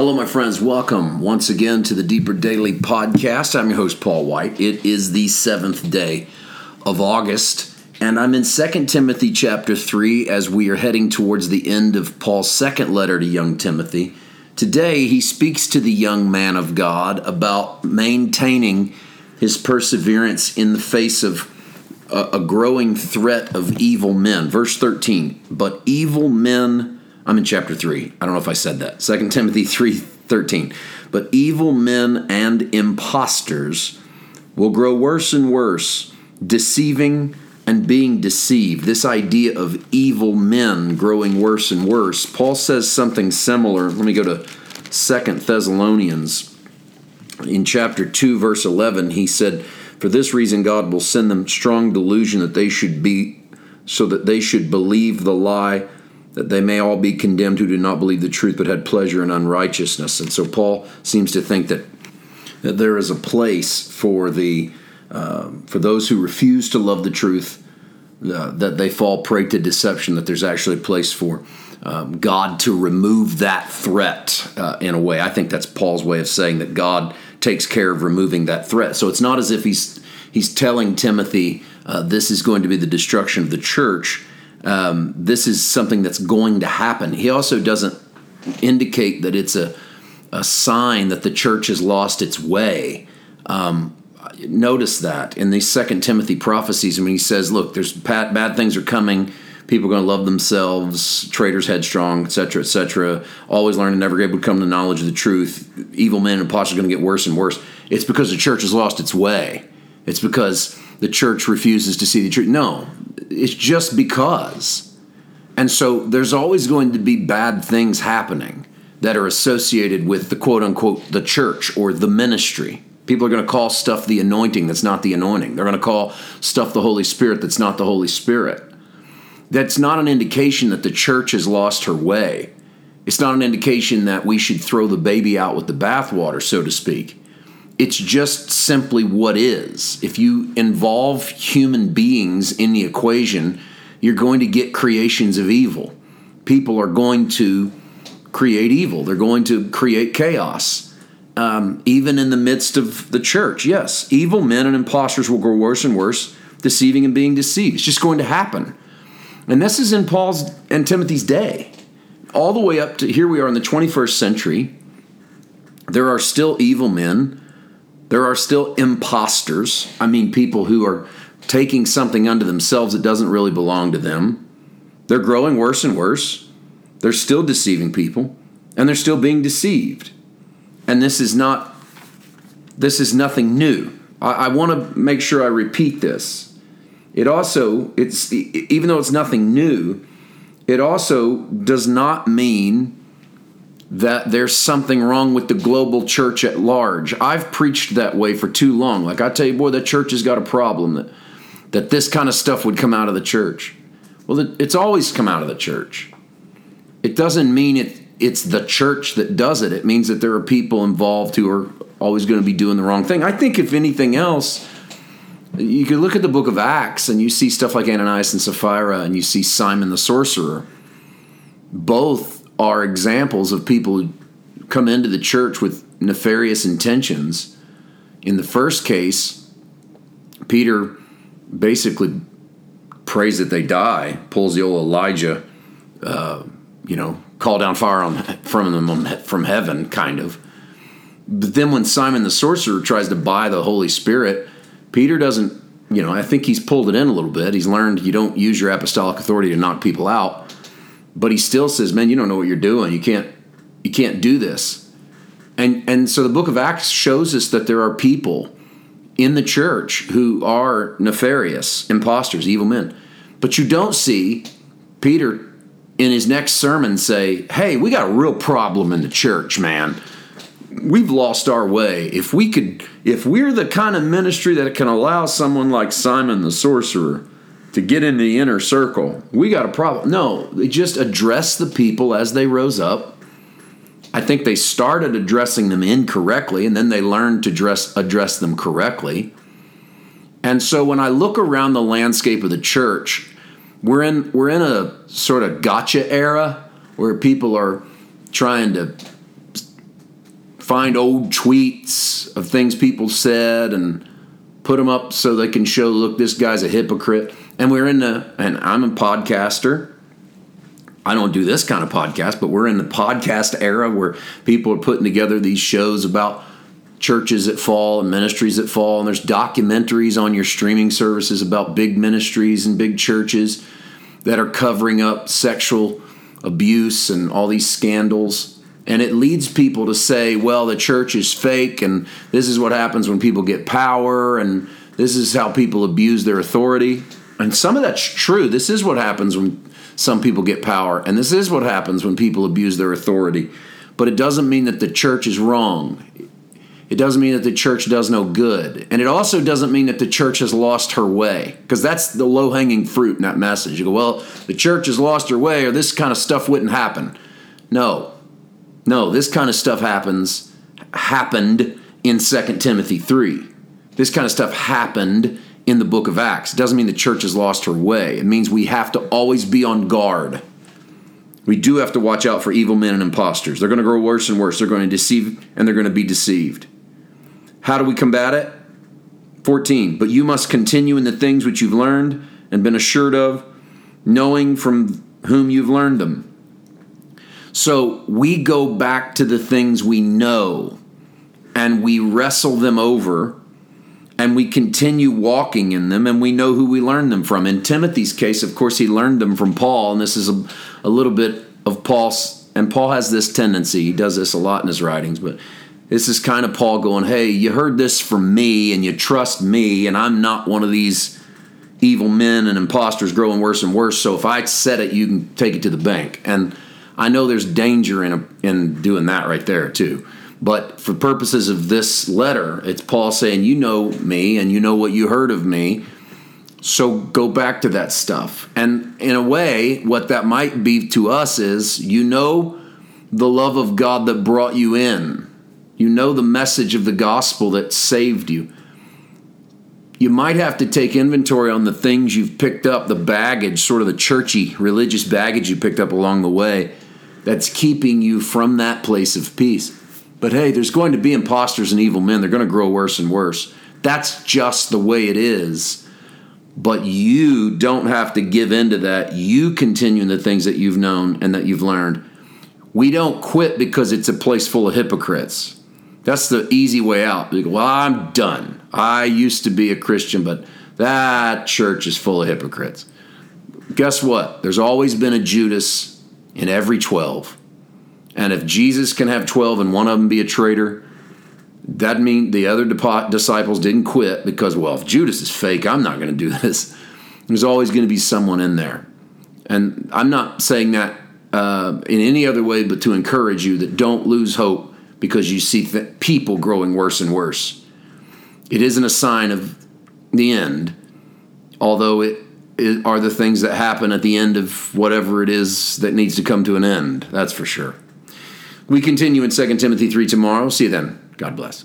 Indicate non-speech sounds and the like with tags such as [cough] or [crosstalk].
Hello, my friends. Welcome once again to the Deeper Daily Podcast. I'm your host, Paul White. It is the seventh day of August, and I'm in 2 Timothy chapter 3 as we are heading towards the end of Paul's second letter to young Timothy. Today, he speaks to the young man of God about maintaining his perseverance in the face of a, growing threat of evil men. Verse 13, but evil men I'm in chapter 3. I don't know if I said that. 2 Timothy 3:13. But evil men and impostors will grow worse and worse, deceiving and being deceived. This idea of evil men growing worse and worse. Paul says something similar. Let me go to 2 Thessalonians in chapter 2 verse 11. He said, "For this reason God will send them strong delusion that they should be so that they should believe the lie that they may all be condemned who do not believe the truth but had pleasure in unrighteousness. And so Paul seems to think that that there is a place for the uh, for those who refuse to love the truth, uh, that they fall prey to deception. That there's actually a place for um, God to remove that threat uh, in a way. I think that's Paul's way of saying that God takes care of removing that threat. So it's not as if he's he's telling Timothy uh, this is going to be the destruction of the church um, this is something that's going to happen. He also doesn't indicate that it's a, a sign that the church has lost its way. Um, notice that in these Second Timothy prophecies, when he says, "Look, there's bad, bad things are coming." People are going to love themselves, traitors headstrong, etc., etc. Always learning, never able to come to knowledge of the truth. Evil men and impostors are going to get worse and worse. It's because the church has lost its way. It's because the church refuses to see the truth. No, it's just because. And so there's always going to be bad things happening that are associated with the quote unquote the church or the ministry. People are going to call stuff the anointing that's not the anointing. They're going to call stuff the Holy Spirit that's not the Holy Spirit. That's not an indication that the church has lost her way. It's not an indication that we should throw the baby out with the bathwater, so to speak it's just simply what is. If you involve human beings in the equation, you're going to get creations of evil. People are going to create evil, they're going to create chaos. Um, even in the midst of the church, yes, evil men and impostors will grow worse and worse, deceiving and being deceived. It's just going to happen. And this is in Paul's and Timothy's day. All the way up to here we are in the 21st century. There are still evil men there are still imposters. I mean, people who are taking something unto themselves that doesn't really belong to them. They're growing worse and worse. They're still deceiving people, and they're still being deceived. And this is not, this is nothing new. I, I want to make sure I repeat this. It also, it's even though it's nothing new, it also does not mean that there's something wrong with the global church at large. I've preached that way for too long. Like I tell you, boy, the church has got a problem that that this kind of stuff would come out of the church. Well, it's always come out of the church. It doesn't mean it it's the church that does it. It means that there are people involved who are always going to be doing the wrong thing. I think if anything else, you could look at the book of Acts and you see stuff like Ananias and Sapphira and you see Simon the sorcerer. Both are examples of people who come into the church with nefarious intentions. In the first case, Peter basically prays that they die, pulls the old Elijah, uh, you know, call down fire on, from them from heaven, kind of. But then when Simon the sorcerer tries to buy the Holy Spirit, Peter doesn't, you know, I think he's pulled it in a little bit. He's learned you don't use your apostolic authority to knock people out but he still says, "Man, you don't know what you're doing. You can't you can't do this." And and so the book of Acts shows us that there are people in the church who are nefarious, imposters, evil men. But you don't see Peter in his next sermon say, "Hey, we got a real problem in the church, man. We've lost our way. If we could if we're the kind of ministry that can allow someone like Simon the sorcerer to get in the inner circle, we got a problem. No, they just address the people as they rose up. I think they started addressing them incorrectly and then they learned to dress, address them correctly. And so when I look around the landscape of the church, we're in we're in a sort of gotcha era where people are trying to find old tweets of things people said and put them up so they can show, look, this guy's a hypocrite. And we're in the, and I'm a podcaster. I don't do this kind of podcast, but we're in the podcast era where people are putting together these shows about churches that fall and ministries that fall. And there's documentaries on your streaming services about big ministries and big churches that are covering up sexual abuse and all these scandals. And it leads people to say, well, the church is fake, and this is what happens when people get power, and this is how people abuse their authority. And some of that's true. This is what happens when some people get power, and this is what happens when people abuse their authority. But it doesn't mean that the church is wrong. It doesn't mean that the church does no good. And it also doesn't mean that the church has lost her way, because that's the low hanging fruit in that message. You go, well, the church has lost her way, or this kind of stuff wouldn't happen. No, no, this kind of stuff happens, happened in 2 Timothy 3. This kind of stuff happened in the book of Acts. It doesn't mean the church has lost her way. It means we have to always be on guard. We do have to watch out for evil men and impostors. They're going to grow worse and worse. They're going to deceive and they're going to be deceived. How do we combat it? 14. But you must continue in the things which you've learned and been assured of, knowing from whom you've learned them. So we go back to the things we know and we wrestle them over and we continue walking in them and we know who we learned them from. In Timothy's case, of course, he learned them from Paul, and this is a, a little bit of Paul's, and Paul has this tendency, he does this a lot in his writings, but this is kind of Paul going, Hey, you heard this from me and you trust me, and I'm not one of these evil men and imposters growing worse and worse. So if I said it, you can take it to the bank. And I know there's danger in, a, in doing that right there, too. But for purposes of this letter, it's Paul saying, You know me and you know what you heard of me. So go back to that stuff. And in a way, what that might be to us is you know the love of God that brought you in you know the message of the gospel that saved you. You might have to take inventory on the things you've picked up, the baggage, sort of the churchy religious baggage you picked up along the way that's keeping you from that place of peace. But hey, there's going to be imposters and evil men. They're going to grow worse and worse. That's just the way it is. But you don't have to give in to that. You continue in the things that you've known and that you've learned. We don't quit because it's a place full of hypocrites. That's the easy way out. Well, I'm done. I used to be a Christian, but that church is full of hypocrites. Guess what? There's always been a Judas in every 12. And if Jesus can have 12 and one of them be a traitor, that means the other disciples didn't quit because, well, if Judas is fake, I'm not going to do [laughs] this. There's always going to be someone in there. And I'm not saying that uh, in any other way but to encourage you that don't lose hope because you see th- people growing worse and worse. It isn't a sign of the end, although it, are the things that happen at the end of whatever it is that needs to come to an end. That's for sure. We continue in 2 Timothy 3 tomorrow. See you then. God bless.